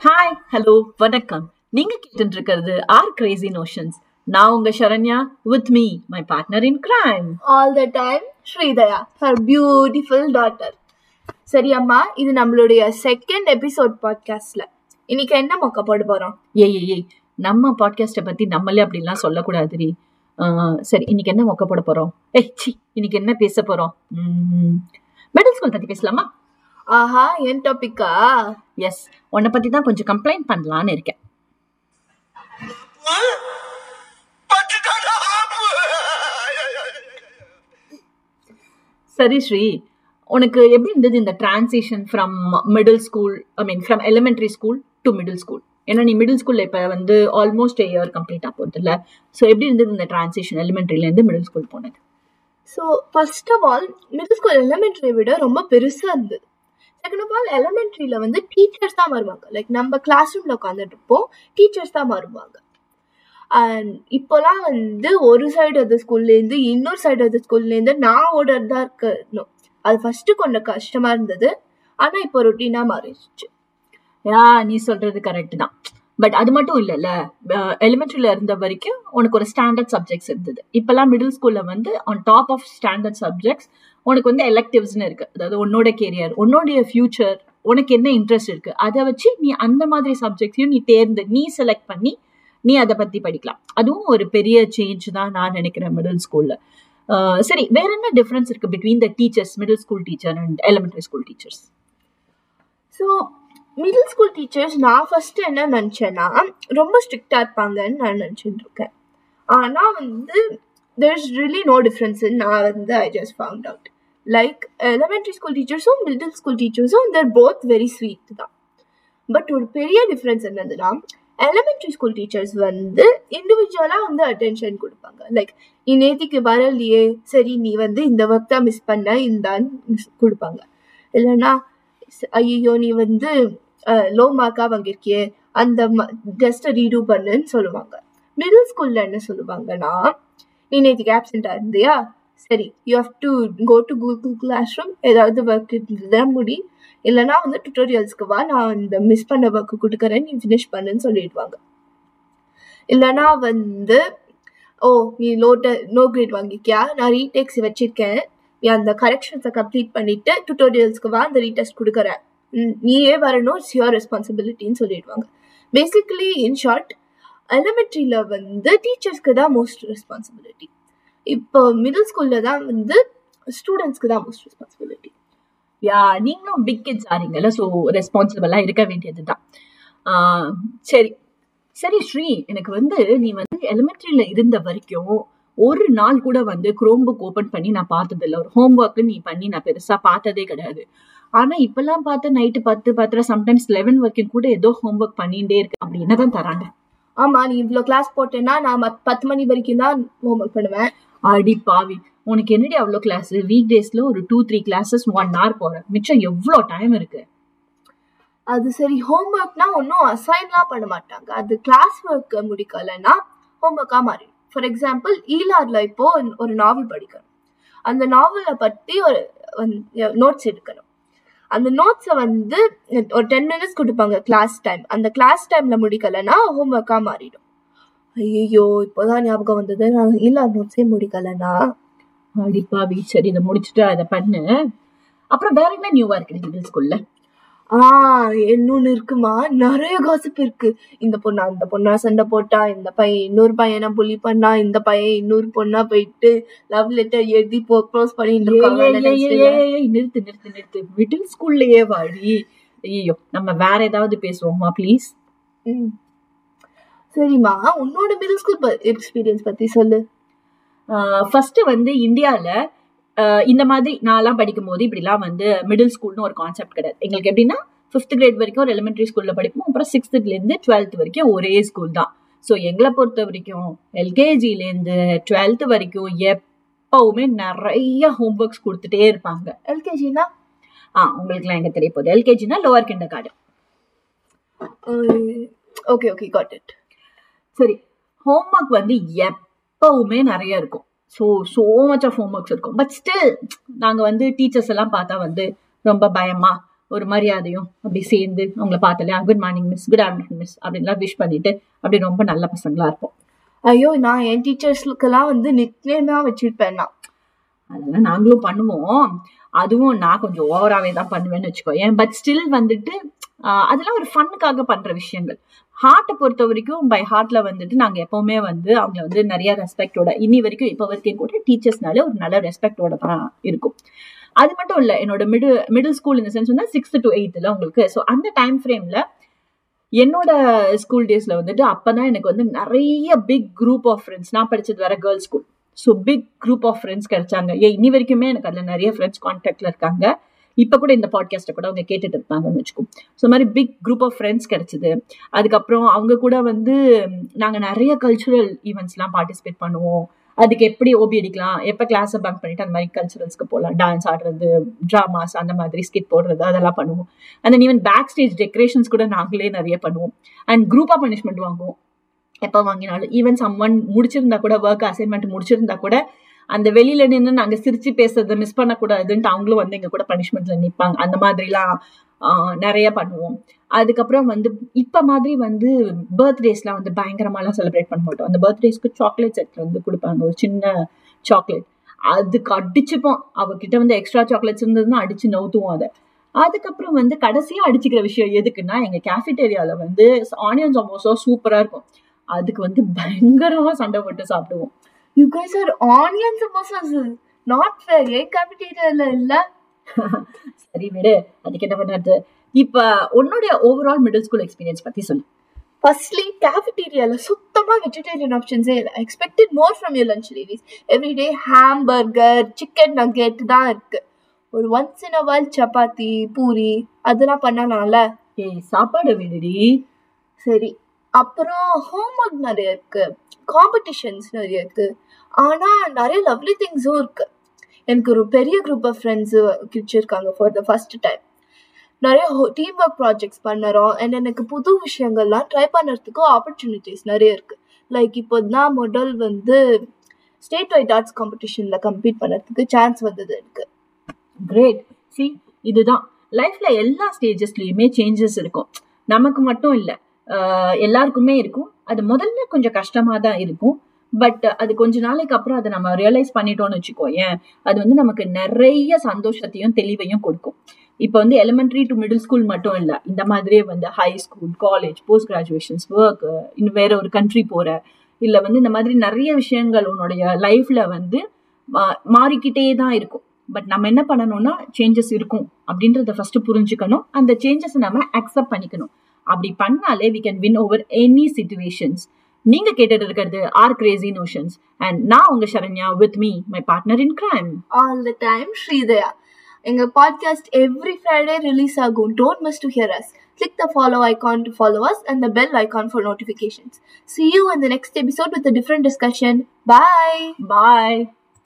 Hi hello வணக்கம். நீங்க கேட்டுட்டு இருக்கிறது ஆர் கிரேசி நோஷன்ஸ் நான் உங்க Saranya with me my partner in crime all the time Sridaya her beautiful daughter சரி அம்மா இது நம்மளுடைய செகண்ட் எபிசோட் பாட்காஸ்ட்ல இன்னைக்கு என்ன மொக்க போட போறோம்? ஏய் ஏய் நம்ம பாட்காஸ்ட்டை பத்தி நம்மளே அப்படிலாம் சொல்லக்கூடாதுரி ஆஹ், சரி இன்னைக்கு என்ன மொக்க போட போறோம்? ஏய் சி இன்னைக்கு என்ன பேச போறோம்? மிடில் ஸ்கூல் பத்தி பேசலாமா? ஆஹா என் டாபிக்கா எஸ் உன்னை பத்தி தான் கொஞ்சம் கம்ப்ளைண்ட் பண்ணலான்னு இருக்கேன். சரி ஸ்ரீ உனக்கு எப்படி இருந்தது இந்த transition from middle school I mean from elementary school to middle school ஏன்னா நீ மிடில் ஸ்கூல்ல இப்போ வந்து ஆல்மோஸ்ட் இயர் கம்ப்ளீட் ஆக போகுது இல்லை ஸோ எப்படி இருந்தது இந்த டிரான்சிஷன் எலிமெண்ட்ரிலேருந்து மிடில் ஸ்கூல் போனது? So first of all middle school elementary விட ரொம்ப பெருசா இருந்தது. செகண்ட் ஆஃப் ஆல் எலிமெண்ட்ரியில வந்து டீச்சர்ஸ் தான் வருவாங்க. லைக் நம்ம கிளாஸ் ரூம்ல உட்காந்துட்டு இருப்போம் டீச்சர்ஸ் தான் வருவாங்க. அண்ட் இப்போலாம் வந்து ஒரு சைடு அது ஸ்கூல்லேருந்து இன்னொரு சைடு அது ஸ்கூல்லேருந்து நான் ஓடுறது தான் இருக்கணும். அது ஃபஸ்ட்டு கொஞ்சம் கஷ்டமா இருந்தது. ஆனா இப்போ ரொட்டீனா மாறிடுச்சு. யா நீ சொல்றது கரெக்ட் தான். பட் அது மட்டும் இல்லைல்ல. எலிமெண்ட்ரியில் இருந்த வரைக்கும் உனக்கு ஒரு ஸ்டாண்டர்ட் சப்ஜெக்ட்ஸ் இருந்தது. இப்போல்லாம் மிடில் ஸ்கூலில் வந்து on top of standard subjects உனக்கு வந்து எலெக்டிவ்ஸ்னு இருக்கு. அதாவது உன்னோட கேரியர் உன்னோடைய ஃபியூச்சர் உனக்கு என்ன இன்ட்ரெஸ்ட் இருக்கு. அதை வச்சு நீ அந்த மாதிரி சப்ஜெக்ட்ஸையும் நீ தேர்ந்து நீ செலக்ட் பண்ணி நீ அதை பத்தி படிக்கலாம். அதுவும் ஒரு பெரிய சேஞ்ச் தான் நான் நினைக்கிறேன் மிடில் ஸ்கூல்ல சரி வேற என்ன டிஃபரன்ஸ் இருக்கு between the teachers middle school teacher and elementary school teachers so middle school teachers நான் ஃபர்ஸ்ட் என்ன நினச்சேன்னா ரொம்ப ஸ்ட்ரிக்டாக இருப்பாங்கன்னு நான் நினச்சிட்டு இருக்கேன். ஆனால் வந்து there is really no difference நான் வந்து I just found out like elementary school டீச்சர்ஸும் மிடில் ஸ்கூல் டீச்சர்ஸும் தேர் போத் வெரி ஸ்வீட் தான் பட் ஒரு பெரிய டிஃப்ரென்ஸ் என்னதுன்னா எலிமெண்ட்ரி ஸ்கூல் டீச்சர்ஸ் வந்து இண்டிவிஜுவலாக வந்து அட்டென்ஷன் கொடுப்பாங்க. லைக் நீ வரலையே சரி நீ வந்து இந்த ஒர்க் தான் மிஸ் பண்ண இந்தான்னு கொடுப்பாங்க. இல்லைன்னா ஐயோ நீ வந்து லோ மார்க்காக வாங்கியிருக்கியே அந்த டெஸ்ட்டை ரீடூ பண்ணுன்னு சொல்லுவாங்க. மிடில் ஸ்கூலில் என்ன சொல்லுவாங்கன்னா நீ நேற்றுக்கு ஆப்சென்ட்டாக இருந்தியா? சரி you have to go to Google classroom ஏதாவது ஒர்க் இருந்தால் முடி. இல்லைனா வந்து டுட்டோரியல்ஸ்க்கு வா. நான் இந்த மிஸ் பண்ண ஒர்க்கு கொடுக்குறேன். நீ ஃபினிஷ் பண்ணுன்னு சொல்லிடுவாங்க. இல்லைனா வந்து ஓ நீ லோட்ட நோ கிரேட் வாங்கிக்கியா? நான் ரீடெக்ஸ் வச்சுருக்கேன். நீ அந்த கரெக்ஷன்ஸை கம்ப்ளீட் பண்ணிவிட்டு டுட்டோரியல்ஸ்க்கு வா. அந்த ரீடெஸ்ட் கொடுக்குறேன். ம், நீயே வரணும். இட்ஸ் யுவர் ரெஸ்பான்சிபிலிட்டின்னு சொல்லிடுவாங்க. பேசிக்கலி இன் ஷார்ட் எலிமெண்ட்ரியில் வந்து டீச்சர்ஸ்க்கு தான் மோஸ்ட் ரெஸ்பான்சிபிலிட்டி இப்போ மிடில் ஸ்கூலில் தான் வந்து ஸ்டூடெண்ட்ஸ்க்கு தான் மோஸ்ட் ரெஸ்பான்சிபிலிட்டி யா நீங்களும் பிக் கிட்ஸ் ஆறீங்கல்ல ஸோ ரெஸ்பான்சிபிளாக இருக்க வேண்டியது தான் சரி. சரி ஸ்ரீ எனக்கு வந்து நீ வந்து எலிமெண்ட்ரியில் இருந்த வரைக்கும் ஒரு நாள் கூட வந்து குரோம் புக் ஓப்பன் பண்ணி நான் பார்த்ததில்ல. ஒரு ஹோம் ஒர்க்கு நீ பண்ணி நான் பெருசாக பார்த்ததே கிடையாது. ஆனால் இப்போல்லாம் பார்த்து நைட்டு பத்து பத்திர சம்டைம்ஸ் லெவன் வரைக்கும் கூட ஏதோ ஹோம் ஒர்க் பண்ணிகிட்டே இருக்கு. அப்படி என்னதான் தராங்க? ஆமாம் நீ இவ்வளோ கிளாஸ் போட்டேன்னா நான் பத்து மணி வரைக்கும் தான் ஹோம்ஒர்க் பண்ணுவேன். அடி பாவி. உனக்கு என்னடி அவ்வளோ கிளாஸ் வீக் டேஸில் ஒரு two three classes one hour போகிறேன் மிச்சம் எவ்வளோ டைம் இருக்கு? அது சரி ஹோம்ஒர்க்னா ஒன்றும் அசைன்லாம் பண்ண மாட்டாங்க. அது கிளாஸ் ஒர்க் முடிக்கலைன்னா ஹோம்ஒர்க்காக மாறிடும். ஃபார் எக்ஸாம்பிள் ஈலார்ல இப்போ ஒரு நாவல் படிக்கணும். அந்த நாவலை பற்றி ஒரு நோட்ஸ் எடுக்கணும். அந்த நோட்ஸை வந்து ஒரு டென் மினிட்ஸ் கொடுப்பாங்க கிளாஸ் டைம் அந்த கிளாஸ் டைமில் முடிக்கலைன்னா ஹோம்ஒர்க்காக மாறிடும். ஐயோ இப்போதான் ஞாபகம் வந்தது. நான் இல்லை நோட்ஸே முடிக்கலைன்னா? அடி பாவி சரி இதை முடிச்சுட்டு அதை பண்ணு. அப்புறம் வேற என்ன நியூவாக இருக்கு மிடில் ஆ இன்னொன்னு இருக்குமா? நிறைய காசிப் இருக்கு. இந்த பொண்ணா அந்த பொண்ணா சண்டை போட்டா இந்த பையன் இன்னொரு பையனை புலி பண்ணா இந்த பையன் இன்னொரு பொண்ணா போயிட்டு லவ் லெட்டர் எழுதி ப்ரோஸ் பண்ணிட்டு இருக்காங்க. நிறுத்து நிறுத்து நிறுத்து. மிடில் ஸ்கூல்லயே வாடி. ஐயோ நம்ம வேற ஏதாவது பேசுவோமா ப்ளீஸ் ம். சரிம்மா உன்னோட மிடில் ஸ்கூல் எக்ஸ்பீரியன்ஸ் பத்தி சொல்லு. ஃபர்ஸ்ட் வந்து இந்தியால இந்த மாதிரி நான்லாம் படிக்கும் போது இப்படிலாம் வந்து மிடில் ஸ்கூல்னு ஒரு கான்செப்ட் கிடையாது. எங்களுக்கு எப்படின்னா ஃபிஃப்த் கிரேட் வரைக்கும் ஒரு எலிமெண்டரி ஸ்கூல்ல படிப்போம். அப்புறம் சிக்ஸ்த்துலேருந்து டுவெல்த் வரைக்கும் ஒரே ஸ்கூல் தான். ஸோ எங்களை பொறுத்த வரைக்கும் எல்கேஜிலேருந்து டுவெல்த் வரைக்கும் எப்பவுமே நிறைய ஹோம்ஒர்க்ஸ் கொடுத்துட்டே இருப்பாங்க. எல்கேஜினா ஆ உங்களுக்குலாம் எங்க தெரிய போகுது? எல்கேஜினா lower kindergarten okay okay got it சரி ஹோம்ஒர்க் வந்து எப்பவுமே நிறைய இருக்கும். So so much of homeworks இருக்கும். பட் ஸ்டில் நாங்கள் வந்து டீச்சர்ஸ் எல்லாம் பார்த்தா வந்து ரொம்ப பயமா ஒரு மரியாதையும் அப்படி சேர்ந்து அவங்கள பார்த்தாலே good morning miss good afternoon miss அப்படின்லாம் விஷ் பண்ணிட்டு அப்படி ரொம்ப நல்ல பசங்களா இருப்போம். ஐயோ நான் என் டீச்சர்ஸ்க்கெல்லாம் வந்து நிக்னேமா வச்சிருப்பேன் நான். அதெல்லாம் நாங்களும் பண்ணுவோம். அதுவும் நான் கொஞ்சம் ஓவராகவே தான் பண்ணுவேன்னு வச்சுக்கோ. ஏன் பட் ஸ்டில் வந்துட்டு அதெல்லாம் ஒரு ஃபன்னுக்காக பண்ற விஷயங்கள். ஹார்ட்டை பொறுத்த வரைக்கும் பை ஹார்ட்ல வந்துட்டு நாங்க எப்பவுமே வந்து அவங்கள வந்து நிறைய ரெஸ்பெக்டோட இனி வரைக்கும் இப்போ வரைக்கும் கூட டீச்சர்ஸ்னால ஒரு நல்ல ரெஸ்பெக்டோட தான் இருக்கும். அது மட்டும் இல்லை என்னோட மிடில் மிடில் ஸ்கூல் இந்த சென்ஸ் வந்து சிக்ஸ்த் டு எயித்தில் உங்களுக்கு. ஸோ அந்த டைம் ஃப்ரேமில் என்னோட ஸ்கூல் டேஸில் வந்துட்டு அப்பதான் எனக்கு வந்து நிறைய பிக் குரூப் ஆஃப் ஃப்ரெண்ட்ஸ் நான் படித்தது வேற girls school so big group of friends கிடைச்சாங்க. ஏ இனி வரைக்குமே எனக்கு அதில் நிறைய ஃப்ரெண்ட்ஸ் கான்டாக்ட்ல இருக்காங்க. இப்போ கூட இந்த பாட்காஸ்ட்டை கூட அவங்க கேட்டுட்டு இருப்பாங்கன்னு வச்சுக்கோ. ஸோ மாதிரி பிக் குரூப் ஆஃப் ஃப்ரெண்ட்ஸ் கிடைச்சது. அதுக்கப்புறம் அவங்க கூட வந்து நாங்கள் நிறைய கல்ச்சுரல் ஈவெண்ட்ஸ்லாம் பார்ட்டிசிபேட் பண்ணுவோம். அதுக்கு எப்படி ஓபி அடிக்கலாம்? எப்போ கிளாஸை பங்க் பண்ணிட்டு அந்த மாதிரி கல்ச்சுரல்ஸ்க்கு போகலாம் டான்ஸ் ஆடுறது ட்ராமாஸ் அந்த மாதிரி ஸ்கிட் போடுறது அதெல்லாம் பண்ணுவோம். And even backstage decorations கூட நாங்களே நிறைய பண்ணுவோம். அண்ட் குரூப்பாக பனிஷ்மெண்ட் வாங்குவோம். எப்போ வாங்கினாலும். ஈவன் சம் ஒன் முடிச்சிருந்தா கூட ஒர்க் அசைன்மெண்ட் முடிச்சிருந்தா கூட அந்த வெளியில நின்று நாங்க சிரிச்சு பேசுறதை மிஸ் பண்ணக்கூடாதுன்ட்டு அவங்களும் வந்து எங்க கூட பனிஷ்மெண்ட்ல நிற்பாங்க அந்த மாதிரிலாம் நிறைய பண்ணுவோம். அதுக்கப்புறம் வந்து இப்போ மாதிரி வந்து பர்த்டேஸ்லாம் வந்து பயங்கரமாலாம் செலிப்ரேட் பண்ண மாட்டோம். அந்த பர்த்டேஸ்க்கு சாக்லேட் செட் வந்து கொடுப்பாங்க. ஒரு சின்ன சாக்லேட் அதுக்கு அடிச்சுப்போம். அவகிட்ட வந்து எக்ஸ்ட்ரா சாக்லேட்ஸ் இருந்ததுன்னா அடிச்சு நவுத்துவோம் அதை. அதுக்கப்புறம் வந்து கடைசியாக அடிச்சுக்கிற விஷயம் எதுக்குன்னா எங்கள் கேஃபிட்டேரியாவில் வந்து ஆனியன் சமோசா சூப்பராக இருக்கும். அதுக்கு வந்து பயங்கரமாக சண்டை போட்டு சாப்பிடுவோம். You guys are onion samosas not fair ஏன் கேஃபிட்டேரியாவில் இல்லை? சரி விடு அதுக்கு என்ன பண்ணுறது இப்ப உன்னுடைய ஓவரால் மிடில் ஸ்கூல் எக்ஸ்பீரியன்ஸ் பத்தி சொல்லு. ஃபர்ஸ்ட்லி கேஃபிட்டேரியால சுத்தமா வெஜிடேரியன் ஆப்ஷன்ஸே இல்லை. Expected more from you lunch ladies everyday hamburger chicken nugget தான் இருக்கு. ஒரு once in a while chapati puri அதெல்லாம் பண்ணலாம்ல? ஏய் சாப்பாடு விடுடி சரி. அப்புறம் ஹோம்ஒர்க் நிறைய இருக்கு. காம்படிஷன்ஸ் நிறைய இருக்கு. ஆனா நிறைய லவ்லி திங்ஸும் இருக்கு. எனக்கு ஒரு பெரிய குரூப் ஆஃப் ஃப்ரெண்ட்ஸு கிடைச்சிருக்காங்க ஃபார் த ஃபர்ஸ்ட் டைம் நிறைய டீம் ஒர்க் ப்ராஜெக்ட்ஸ் பண்ணுறோம். அண்ட் எனக்கு புது விஷயங்கள்லாம் ட்ரை பண்ணுறதுக்கு ஆப்பர்ச்சுனிட்டிஸ் நிறைய இருக்குது லைக் இப்போ தான் முதல் வந்து ஸ்டேட் வைட் ஆர்ட்ஸ் காம்படிஷனில் கம்ப்ளீட் பண்ணுறதுக்கு சான்ஸ் வந்தது எனக்கு. கிரேட் சி இதுதான். லைஃப்பில் எல்லா ஸ்டேஜஸ்லேயுமே சேஞ்சஸ் இருக்கும். நமக்கு மட்டும் இல்லை. எல்லாருக்குமே இருக்கும். அது முதல்ல கொஞ்சம் கஷ்டமாக தான் இருக்கும். பட் அது கொஞ்ச நாளைக்கு அப்புறம் அதை நம்ம ரியலைஸ் பண்ணிட்டோம்னு வச்சுக்கோ ஏன் அது வந்து நமக்கு நிறைய சந்தோஷத்தையும் தெளிவையும் கொடுக்கும். இப்போ வந்து எலிமெண்ட்ரி டு மிடில் ஸ்கூல் மட்டும் இல்லை இந்த மாதிரியே வந்து high school college post graduations work இன்னும் வேற ஒரு கண்ட்ரி போற இல்லை வந்து இந்த மாதிரி நிறைய விஷயங்கள் உன்னுடைய லைஃப்ல வந்து மா- மாறிக்கிட்டே தான் இருக்கும். பட் நம்ம என்ன பண்ணணும்னா சேஞ்சஸ் இருக்கும் அப்படின்றத ஃபர்ஸ்ட் புரிஞ்சுக்கணும். அந்த சேஞ்சஸ் நம்ம அக்செப்ட் பண்ணிக்கணும். அப்படி பண்ணாலே we can win over any situations நீங்க கேட்டுட்டு இருக்கிறது ஆர் கிரேசி நோஷன்ஸ் அண்ட் நான் உங்க Saranya with me my partner in crime all the time Sridhaya எங்க பாட்காஸ்ட் எவ்ரி ஃப்ரைடே ரிலீஸ் ஆகும் don't miss to hear us click the follow icon to follow us and the bell icon for notifications see you in the next episode with a different discussion bye bye